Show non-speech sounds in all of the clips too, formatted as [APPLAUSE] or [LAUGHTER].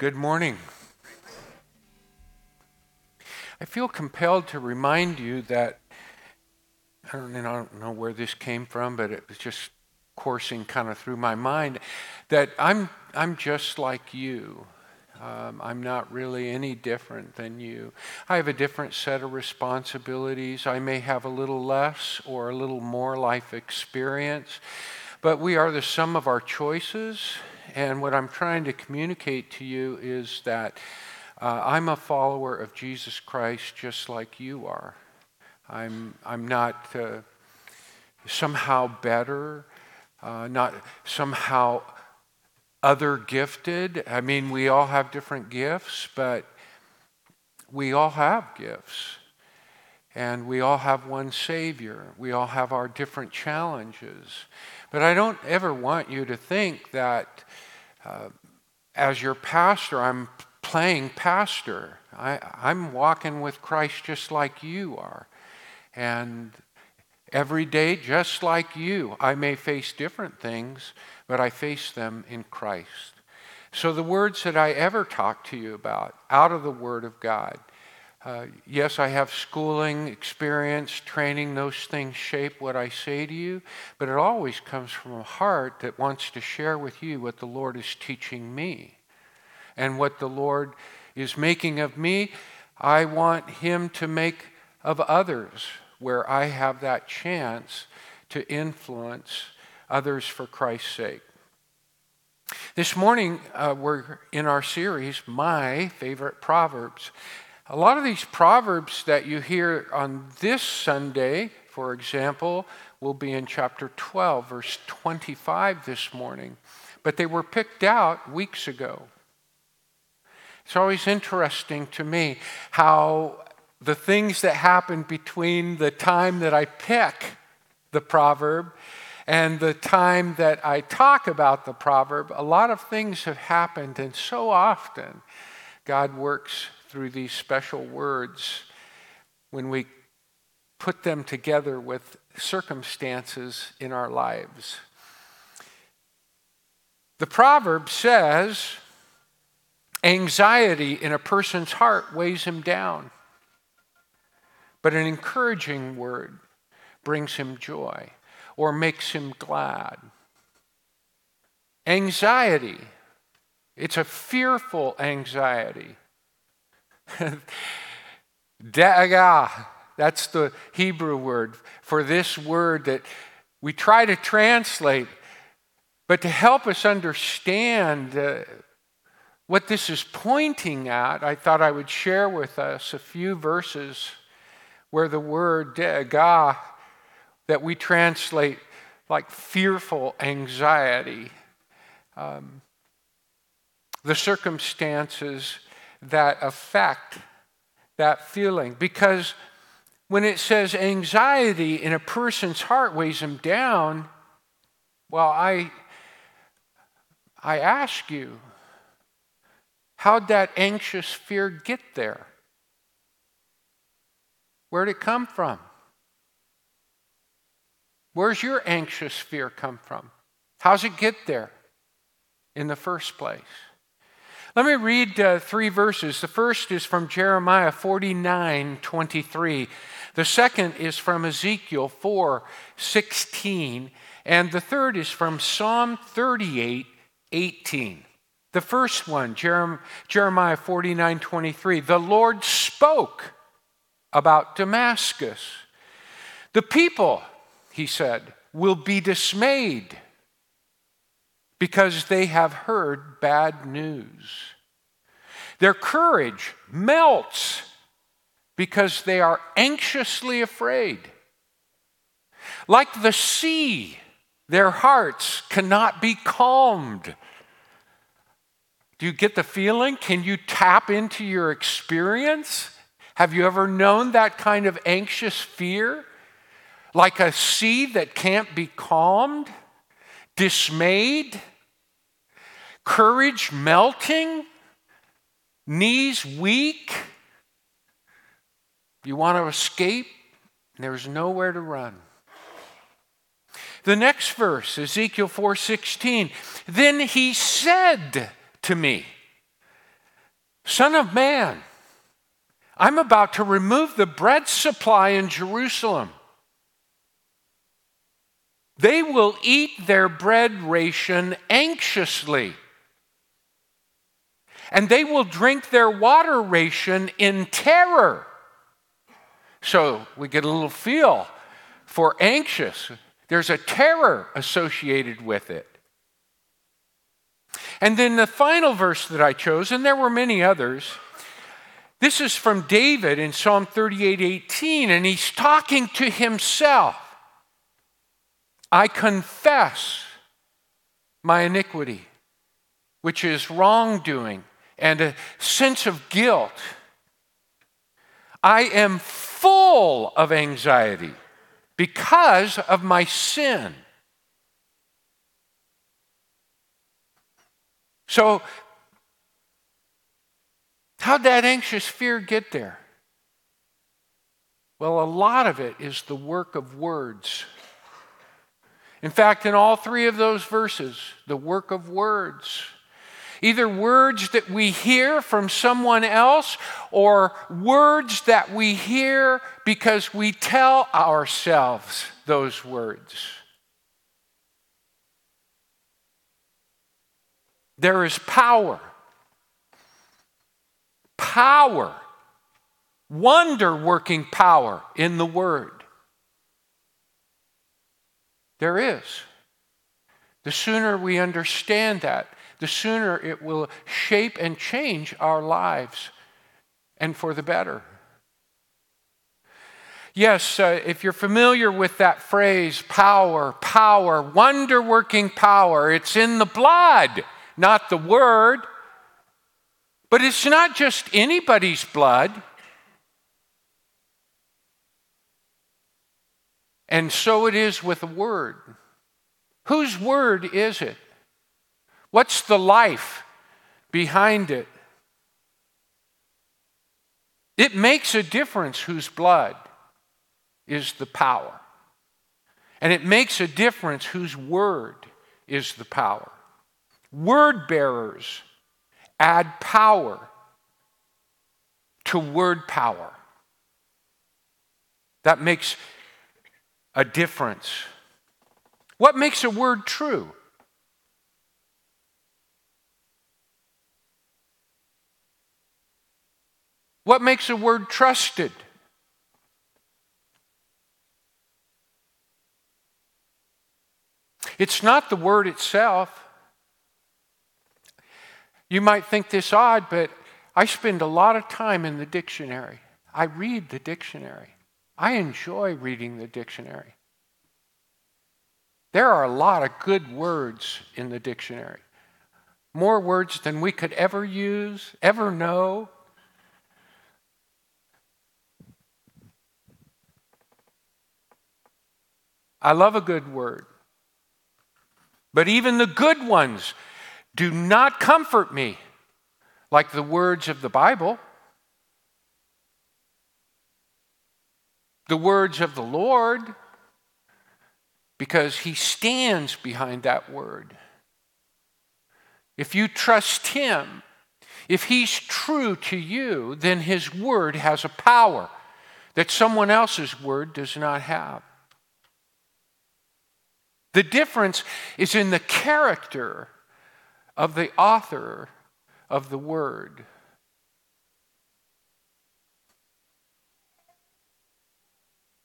Good morning. I feel compelled to remind you that I don't, I don't, know where this came from, but it was just coursing kind of through my mind that I'm, I'm just like you. Um, I'm not really any different than you. I have a different set of responsibilities. I may have a little less or a little more life experience, but we are the sum of our choices. And what I'm trying to communicate to you is that uh, I'm a follower of Jesus Christ just like you are. I'm, I'm not uh, somehow better, uh, not somehow other gifted. I mean, we all have different gifts, but we all have gifts. And we all have one Savior. We all have our different challenges. But I don't ever want you to think that uh, as your pastor, I'm playing pastor. I, I'm walking with Christ just like you are. And every day, just like you, I may face different things, but I face them in Christ. So, the words that I ever talk to you about out of the Word of God, uh, yes, I have schooling, experience, training, those things shape what I say to you, but it always comes from a heart that wants to share with you what the Lord is teaching me. And what the Lord is making of me, I want Him to make of others where I have that chance to influence others for Christ's sake. This morning, uh, we're in our series, My Favorite Proverbs. A lot of these proverbs that you hear on this Sunday, for example, will be in chapter 12, verse 25 this morning, but they were picked out weeks ago. It's always interesting to me how the things that happen between the time that I pick the proverb and the time that I talk about the proverb, a lot of things have happened, and so often God works through these special words when we put them together with circumstances in our lives. The proverb says, anxiety in a person's heart weighs him down, but an encouraging word brings him joy or makes him glad. Anxiety, it's a fearful anxiety. Daga, that's the Hebrew word for this word that we try to translate, but to help us understand uh, what this is pointing at, I thought I would share with us a few verses where the word daga that we translate like fearful anxiety, um, the circumstances that affect that feeling. Because when it says anxiety in a person's heart weighs them down, well, I, I ask you, how'd that anxious fear get there? Where'd it come from? Where's your anxious fear come from? How's it get there in the first place? Let me read uh, three verses. The first is from Jeremiah 49 23. The second is from Ezekiel 4 16. And the third is from Psalm 38 18. The first one, Jeremiah 49 23. The Lord spoke about Damascus. The people he said, will be dismayed because they have heard bad news. Their courage melts because they are anxiously afraid. Like the sea, their hearts cannot be calmed. Do you get the feeling? Can you tap into your experience? Have you ever known that kind of anxious fear? like a sea that can't be calmed, dismayed, courage melting, knees weak. You want to escape, there's nowhere to run. The next verse, Ezekiel 4:16, then he said to me, Son of man, I'm about to remove the bread supply in Jerusalem. They will eat their bread ration anxiously. And they will drink their water ration in terror. So we get a little feel for anxious. There's a terror associated with it. And then the final verse that I chose, and there were many others, this is from David in Psalm 38 18, and he's talking to himself. I confess my iniquity, which is wrongdoing and a sense of guilt. I am full of anxiety because of my sin. So, how'd that anxious fear get there? Well, a lot of it is the work of words. In fact, in all three of those verses, the work of words. Either words that we hear from someone else or words that we hear because we tell ourselves those words. There is power. Power. Wonder working power in the Word. There is. The sooner we understand that, the sooner it will shape and change our lives and for the better. Yes, uh, if you're familiar with that phrase, power, power, wonder working power, it's in the blood, not the word. But it's not just anybody's blood. And so it is with a word. Whose word is it? What's the life behind it? It makes a difference whose blood is the power. And it makes a difference whose word is the power. Word bearers add power to word power. That makes a difference. What makes a word true? What makes a word trusted? It's not the word itself. You might think this odd, but I spend a lot of time in the dictionary. I read the dictionary. I enjoy reading the dictionary. There are a lot of good words in the dictionary, more words than we could ever use, ever know. I love a good word. But even the good ones do not comfort me like the words of the Bible. the words of the Lord because he stands behind that word. If you trust him, if he's true to you, then his word has a power that someone else's word does not have. The difference is in the character of the author of the word.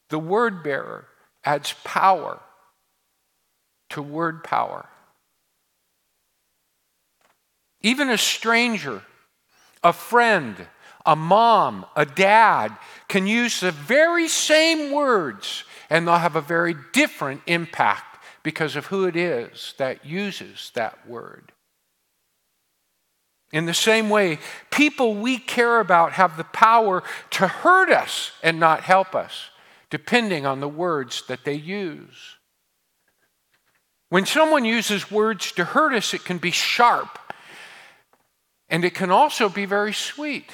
The word bearer adds power to word power. Even a stranger, a friend, a mom, a dad can use the very same words and they'll have a very different impact because of who it is that uses that word. In the same way, people we care about have the power to hurt us and not help us depending on the words that they use. When someone uses words to hurt us, it can be sharp and it can also be very sweet.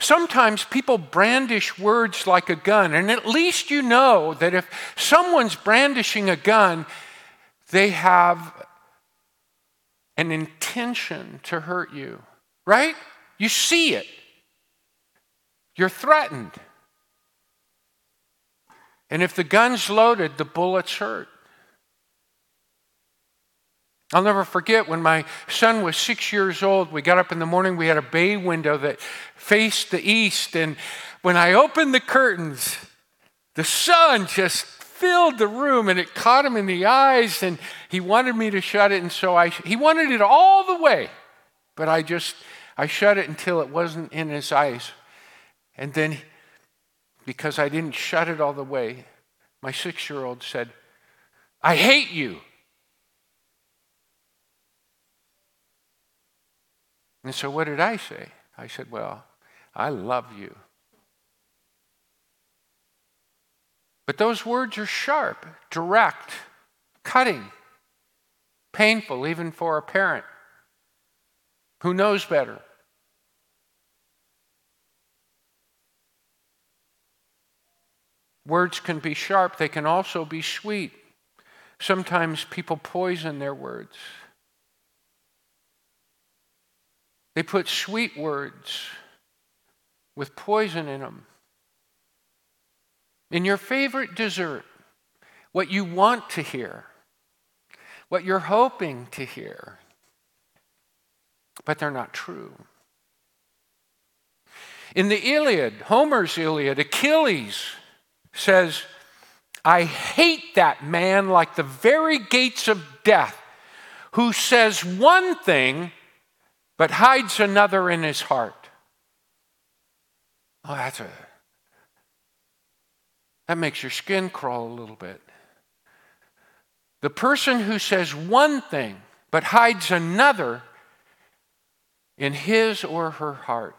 Sometimes people brandish words like a gun, and at least you know that if someone's brandishing a gun, they have an intention to hurt you. right? You see it. You're threatened. And if the gun's loaded, the bullets hurt. I'll never forget when my son was six years old. We got up in the morning, we had a bay window that faced the east. And when I opened the curtains, the sun just filled the room and it caught him in the eyes. And he wanted me to shut it. And so I, he wanted it all the way. But I just, I shut it until it wasn't in his eyes. And then, because I didn't shut it all the way, my six year old said, I hate you. And so what did I say? I said, Well, I love you. But those words are sharp, direct, cutting, painful, even for a parent who knows better. Words can be sharp, they can also be sweet. Sometimes people poison their words. They put sweet words with poison in them. In your favorite dessert, what you want to hear, what you're hoping to hear, but they're not true. In the Iliad, Homer's Iliad, Achilles says, I hate that man like the very gates of death who says one thing but hides another in his heart. Oh, that's a that makes your skin crawl a little bit. The person who says one thing but hides another in his or her heart.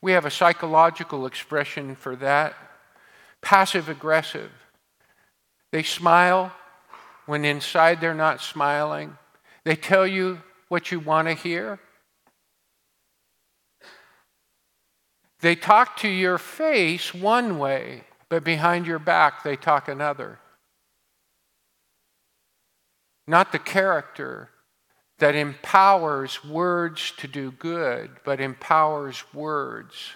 We have a psychological expression for that passive aggressive. They smile when inside they're not smiling. They tell you what you want to hear. They talk to your face one way, but behind your back they talk another. Not the character that empowers words to do good, but empowers words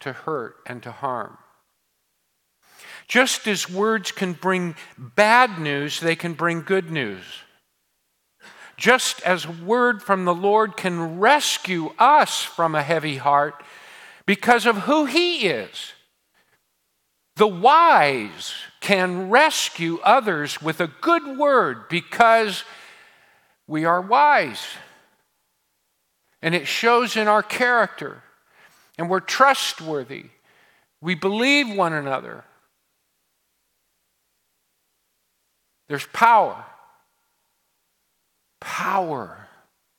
to hurt and to harm. Just as words can bring bad news, they can bring good news just as word from the Lord can rescue us from a heavy heart because of who He is. The wise can rescue others with a good word because we are wise. And it shows in our character. And we're trustworthy. We believe one another. There's power power,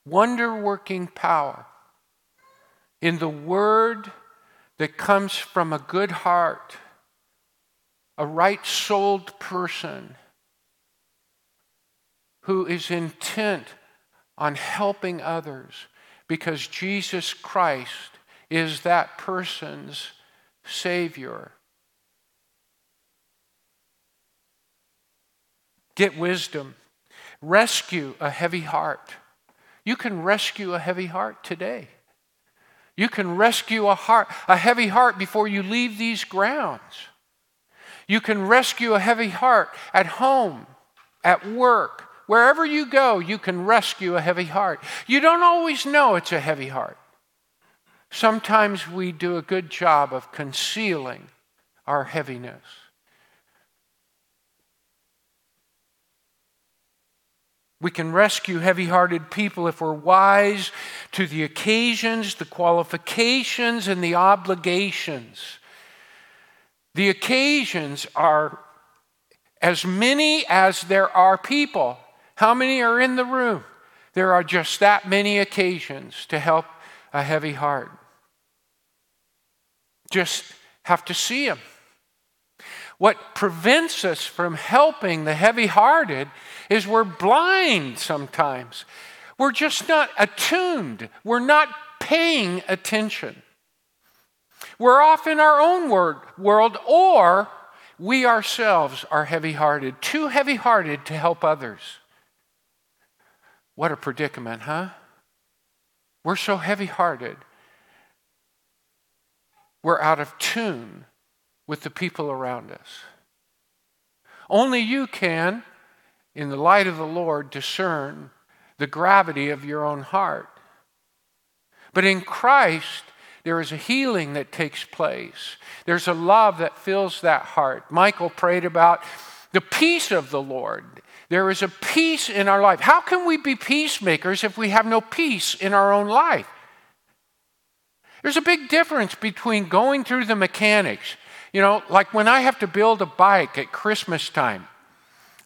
wonder working power in the word that comes from a good heart, a right souled person who is intent on helping others because Jesus Christ is that person's Savior. Get wisdom. Rescue a heavy heart. You can rescue a heavy heart today. You can rescue a heart, a heavy heart before you leave these grounds. You can rescue a heavy heart at home, at work, wherever you go, you can rescue a heavy heart. You don't always know it's a heavy heart. Sometimes we do a good job of concealing our heaviness. We can rescue heavy hearted people if we're wise to the occasions, the qualifications, and the obligations. The occasions are as many as there are people. How many are in the room? There are just that many occasions to help a heavy heart. Just have to see them. What prevents us from helping the heavy hearted is we're blind sometimes. We're just not attuned. We're not paying attention. We're off in our own world, or we ourselves are heavy hearted, too heavy hearted to help others. What a predicament, huh? We're so heavy hearted. We're out of tune with the people around us. Only you can, in the light of the Lord, discern the gravity of your own heart. But in Christ, there is a healing that takes place. There's a love that fills that heart. Michael prayed about the peace of the Lord. There is a peace in our life. How can we be peacemakers if we have no peace in our own life? There's a big difference between going through the mechanics. You know, like when I have to build a bike at Christmas time,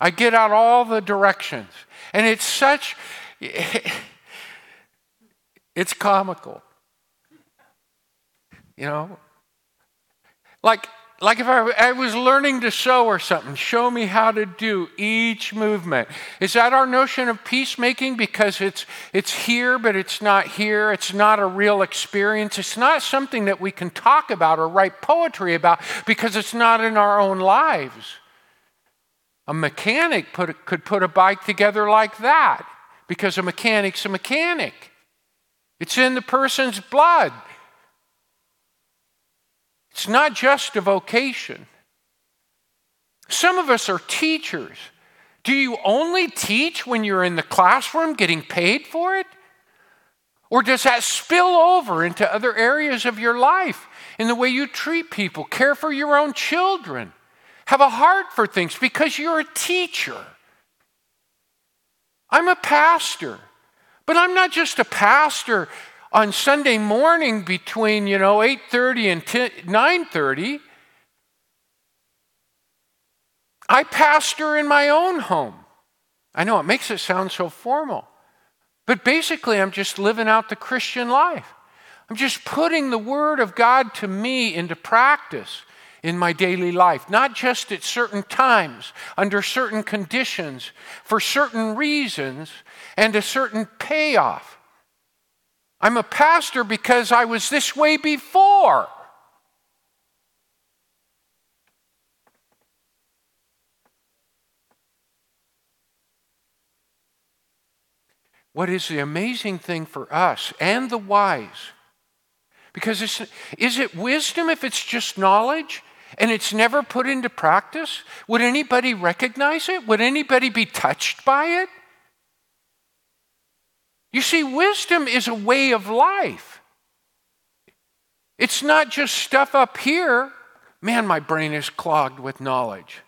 I get out all the directions, and it's such, [LAUGHS] it's comical. You know, like like if I, I, was learning to sew or something, show me how to do each movement. Is that our notion of peacemaking? Because it's, it's here, but it's not here. It's not a real experience. It's not something that we can talk about or write poetry about because it's not in our own lives. A mechanic put, could put a bike together like that because a mechanic's a mechanic. It's in the person's blood. It's not just a vocation. Some of us are teachers. Do you only teach when you're in the classroom getting paid for it? Or does that spill over into other areas of your life in the way you treat people, care for your own children, have a heart for things because you're a teacher? I'm a pastor, but I'm not just a pastor on Sunday morning between, you know, 8:30 and 9:30, I pastor in my own home. I know it makes it sound so formal. But basically, I'm just living out the Christian life. I'm just putting the Word of God to me into practice in my daily life, not just at certain times, under certain conditions, for certain reasons, and a certain payoff. I'm a pastor because I was this way before. What is the amazing thing for us and the wise? Because is it wisdom if it's just knowledge and it's never put into practice? Would anybody recognize it? Would anybody be touched by it? You see, wisdom is a way of life. It's not just stuff up here. Man, my brain is clogged with knowledge.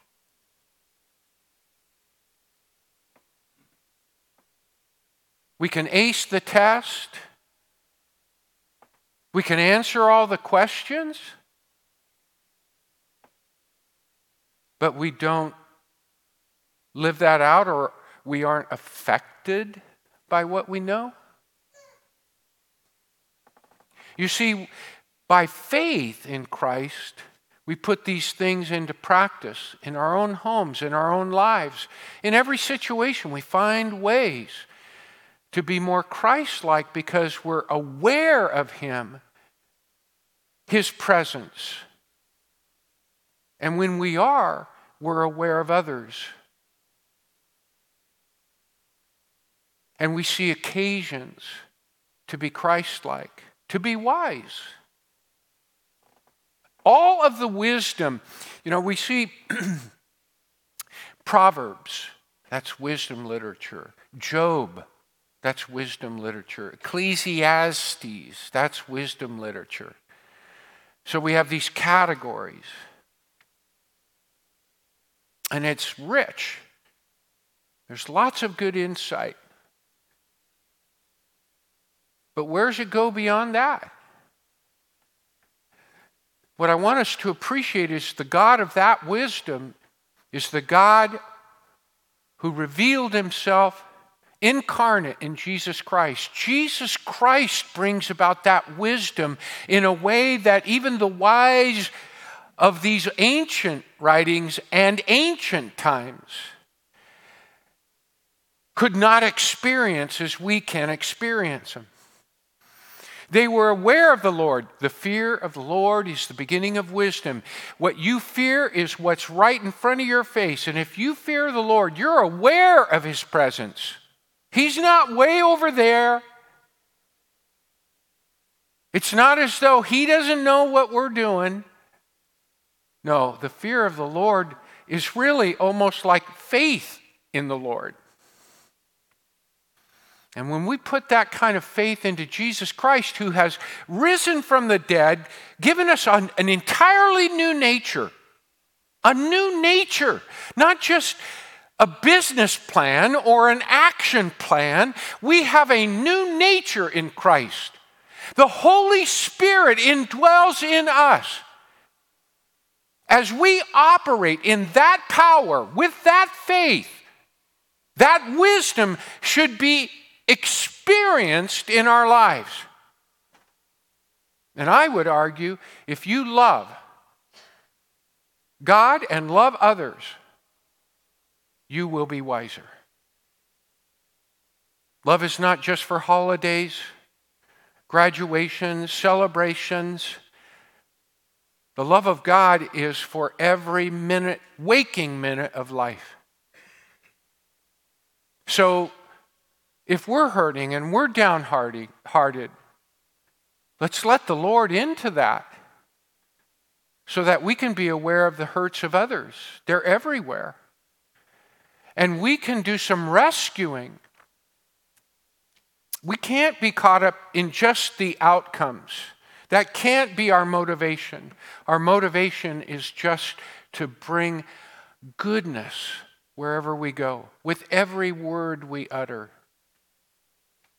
We can ace the test. We can answer all the questions. But we don't live that out or we aren't affected by what we know? You see, by faith in Christ, we put these things into practice in our own homes, in our own lives. In every situation, we find ways to be more Christ like because we're aware of Him, His presence. And when we are, we're aware of others. And we see occasions to be Christ like, to be wise. All of the wisdom, you know, we see [CLEARS THROAT] Proverbs, that's wisdom literature. Job, that's wisdom literature. Ecclesiastes, that's wisdom literature. So we have these categories. And it's rich. There's lots of good insight. But where does it go beyond that? What I want us to appreciate is the God of that wisdom is the God who revealed himself incarnate in Jesus Christ. Jesus Christ brings about that wisdom in a way that even the wise of these ancient writings and ancient times could not experience as we can experience them. They were aware of the Lord. The fear of the Lord is the beginning of wisdom. What you fear is what's right in front of your face. And if you fear the Lord, you're aware of his presence. He's not way over there. It's not as though He doesn't know what we're doing. No, the fear of the Lord is really almost like faith in the Lord. And when we put that kind of faith into Jesus Christ, who has risen from the dead, given us an, an entirely new nature, a new nature, not just a business plan or an action plan. We have a new nature in Christ. The Holy Spirit indwells in us. As we operate in that power, with that faith, that wisdom should be experienced in our lives. And I would argue if you love God and love others, you will be wiser. Love is not just for holidays, graduations, celebrations. The love of God is for every minute, waking minute of life. So, if we're hurting and we're downhearted, let's let the Lord into that so that we can be aware of the hurts of others. They're everywhere. And we can do some rescuing. We can't be caught up in just the outcomes. That can't be our motivation. Our motivation is just to bring goodness wherever we go, with every word we utter.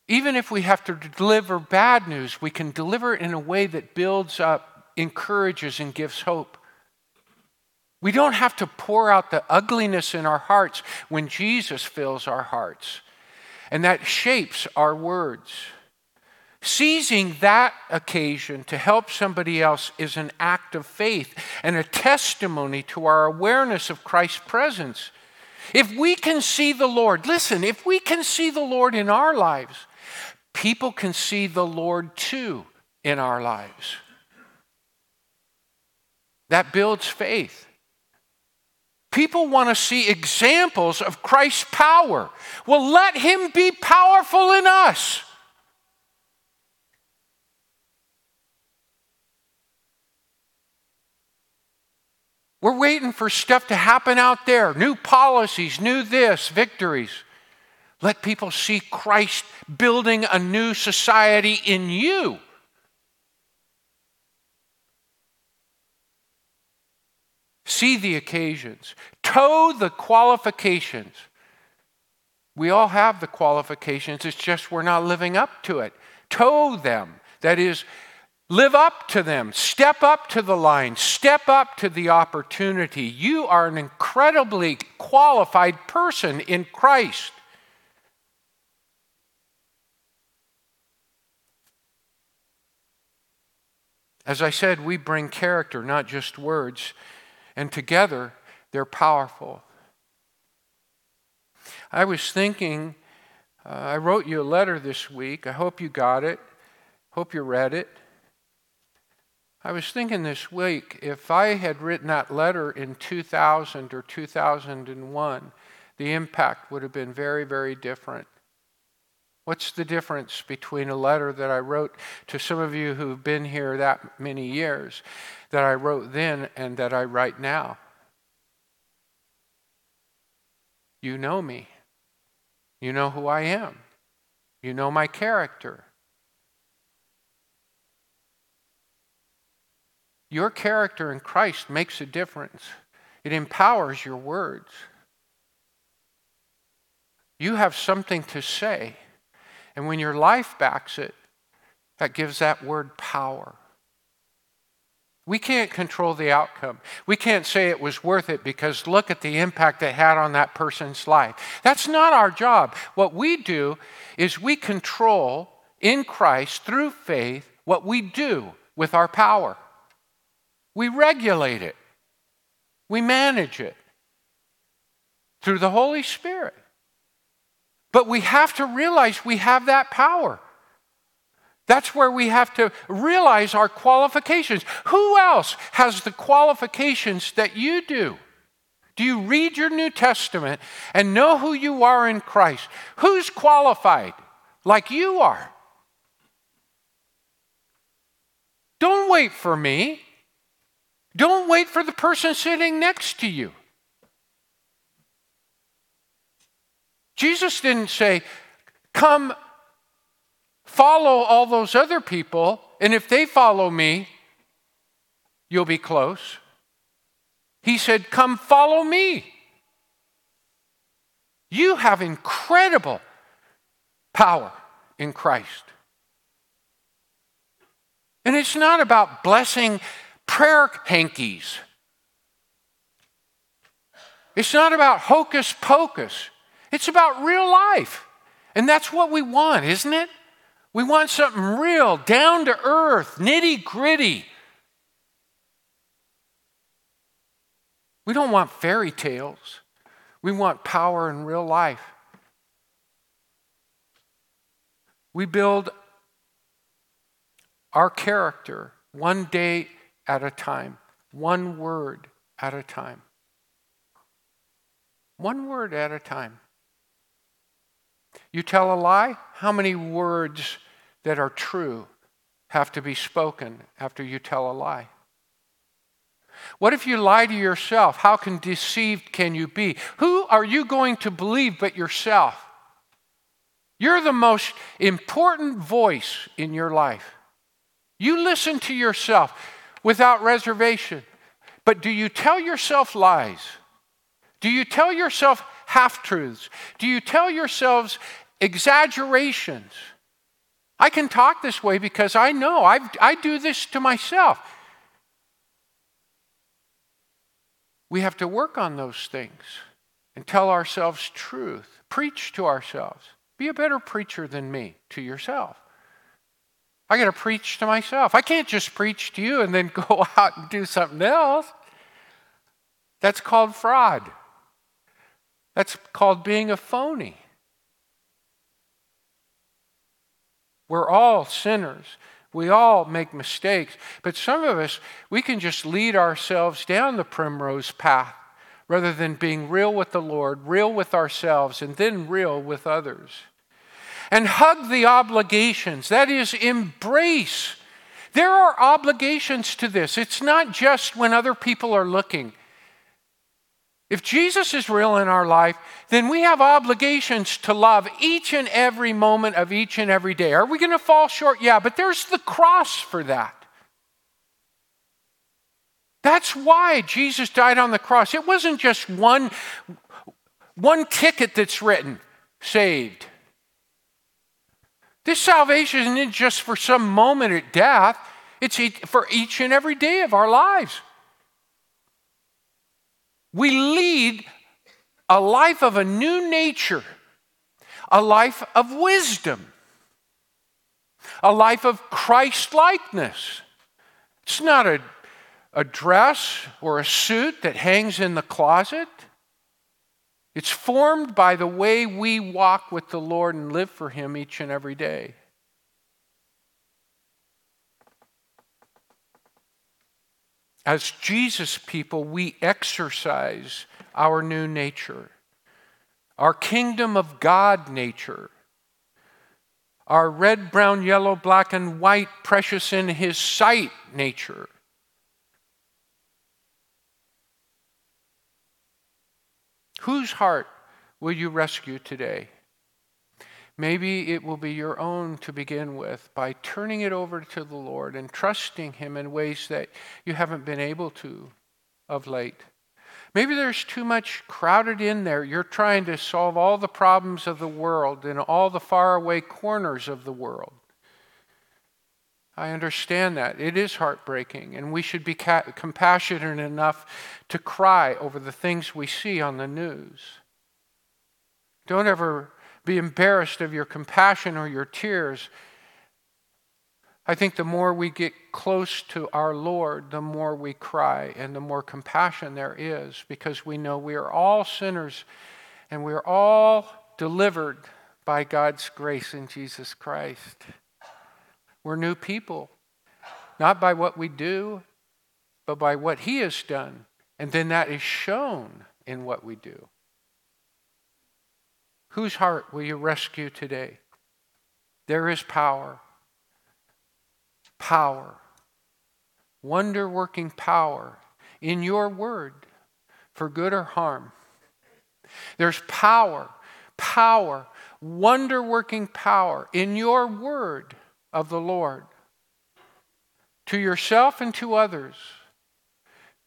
Even if we have to deliver bad news, we can deliver it in a way that builds up, encourages, and gives hope. We don't have to pour out the ugliness in our hearts when Jesus fills our hearts. And that shapes our words. Seizing that occasion to help somebody else is an act of faith and a testimony to our awareness of Christ's presence. If we can see the Lord, listen, if we can see the Lord in our lives, people can see the Lord too in our lives. That builds faith. People want to see examples of Christ's power. Well, let Him be powerful in us. We're waiting for stuff to happen out there new policies, new this, victories. Let people see Christ building a new society in you. See the occasions, toe the qualifications. We all have the qualifications, it's just we're not living up to it. Toe them. That is, live up to them, step up to the line, step up to the opportunity. You are an incredibly qualified person in Christ. As I said, we bring character, not just words, and together they're powerful. I was thinking, uh, I wrote you a letter this week. I hope you got it. Hope you read it. I was thinking this week if I had written that letter in 2000 or 2001, the impact would have been very, very different. What's the difference between a letter that I wrote to some of you who've been here that many years that I wrote then and that I write now? You know me. You know who I am. You know my character. Your character in Christ makes a difference. It empowers your words. You have something to say. And when your life backs it, that gives that word power. We can't control the outcome. We can't say it was worth it because look at the impact it had on that person's life. That's not our job. What we do is we control in Christ through faith what we do with our power. We regulate it, we manage it through the Holy Spirit. But we have to realize we have that power. That's where we have to realize our qualifications. Who else has the qualifications that you do Do you read your New Testament and know who you are in Christ? Who's qualified like you are? Don't wait for me. Don't wait for the person sitting next to you. Jesus didn't say, Come, follow all those other people, and if they follow me, you'll be close. He said, Come, follow me. You have incredible power in Christ. And it's not about blessing prayer hankies. It's not about hocus pocus. It's about real life. And that's what we want, isn't it? We want something real, down to earth, nitty gritty. We don't want fairy tales. We want power in real life. We build our character one day at a time, one word at a time. One word at a time. You tell a lie? How many words that are true have to be spoken after you tell a lie? What if you lie to yourself? How can deceived can you be? Who are you going to believe but yourself? You're the most important voice in your life. You listen to yourself without reservation. But do you tell yourself lies? Do you tell yourself half truths? Do you tell yourselves exaggerations? I can talk this way because I know I've, I do this to myself. We have to work on those things and tell ourselves truth, preach to ourselves. Be a better preacher than me to yourself. I got to preach to myself. I can't just preach to you and then [LAUGHS] go out and do something else. That's called fraud. That's called being a phony. We're all sinners. We all make mistakes. But some of us, we can just lead ourselves down the primrose path rather than being real with the Lord, real with ourselves, and then real with others. And hug the obligations, that is, embrace. There are obligations to this. It's not just when other people are looking. If Jesus is real in our life, then we have obligations to love each and every moment of each and every day. Are we going to fall short? Yeah, but there's the cross for that. That's why Jesus died on the cross. It wasn't just one, one ticket that's written, saved. This salvation isn't just for some moment at death, it's for each and every day of our lives. We lead a life of a new nature, a life of wisdom, a life of Christ likeness. It's not a, a dress or a suit that hangs in the closet. It's formed by the way we walk with the Lord and live for Him each and every day. As Jesus people, we exercise our new nature, our kingdom of God nature, our red, brown, yellow, black, and white, precious in His sight nature. Whose heart will you rescue today? Maybe it will be your own to begin with by turning it over to the Lord and trusting Him in ways that you haven't been able to of late. Maybe there's too much crowded in there. You're trying to solve all the problems of the world in all the faraway corners of the world. I understand that. It is heartbreaking, and we should be ca- compassionate enough to cry over the things we see on the news. Don't ever be embarrassed of your compassion or your tears. I think the more we get close to our Lord, the more we cry and the more compassion there is because we know we are all sinners and we are all delivered by God's grace in Jesus Christ. We're new people, not by what we do, but by what He has done. And then that is shown in what we do. Whose heart will you rescue today? There is power. Power. Wonder working power in your word for good or harm. There's power, power, wonder working power in your word of the Lord to yourself and to others.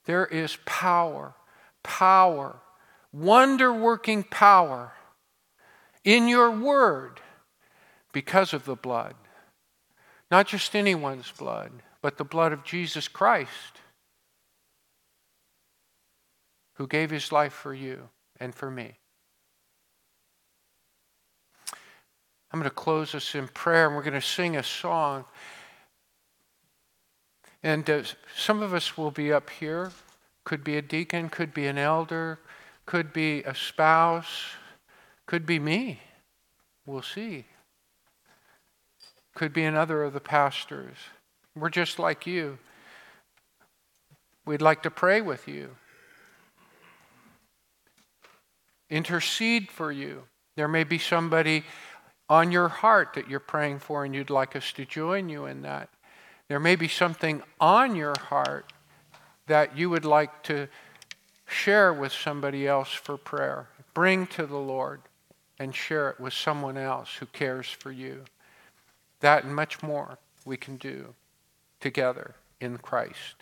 There is power, power, wonder working power in your word because of the blood. Not just anyone's blood, but the blood of Jesus Christ, who gave his life for you and for me. I'm going to close us in prayer and we're going to sing a song. And uh, some of us will be up here. Could be a deacon, could be an elder, could be a spouse, could be me. We'll see. Could be another of the pastors. We're just like you. We'd like to pray with you, intercede for you. There may be somebody on your heart that you're praying for, and you'd like us to join you in that. There may be something on your heart that you would like to share with somebody else for prayer. Bring to the Lord and share it with someone else who cares for you. That and much more we can do together in Christ.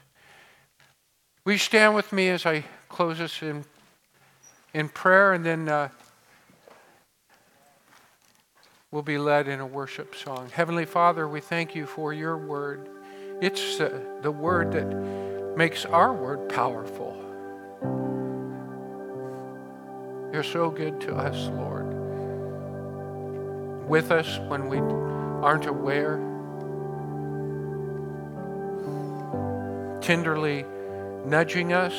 Will you stand with me as I close us in, in prayer and then uh, we'll be led in a worship song. Heavenly Father, we thank you for your word. It's uh, the word that makes our word powerful. You're so good to us, Lord. With us when we aren't aware. Tenderly nudging us,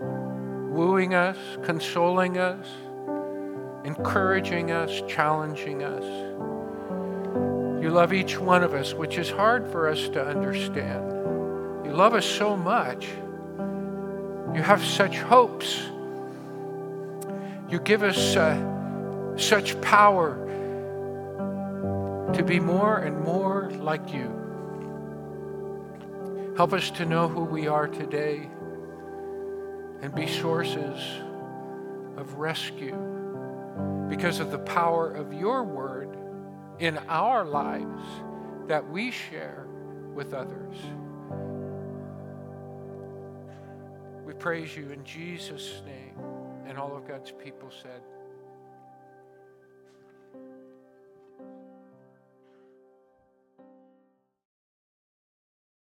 wooing us, consoling us, encouraging us, challenging us. You love each one of us, which is hard for us to understand. You love us so much. You have such hopes. You give us uh, such power to be more and more like you. Help us to know who we are today and be sources of rescue because of the power of your word in our lives that we share with others. We praise you in Jesus' name. And all of God's people said,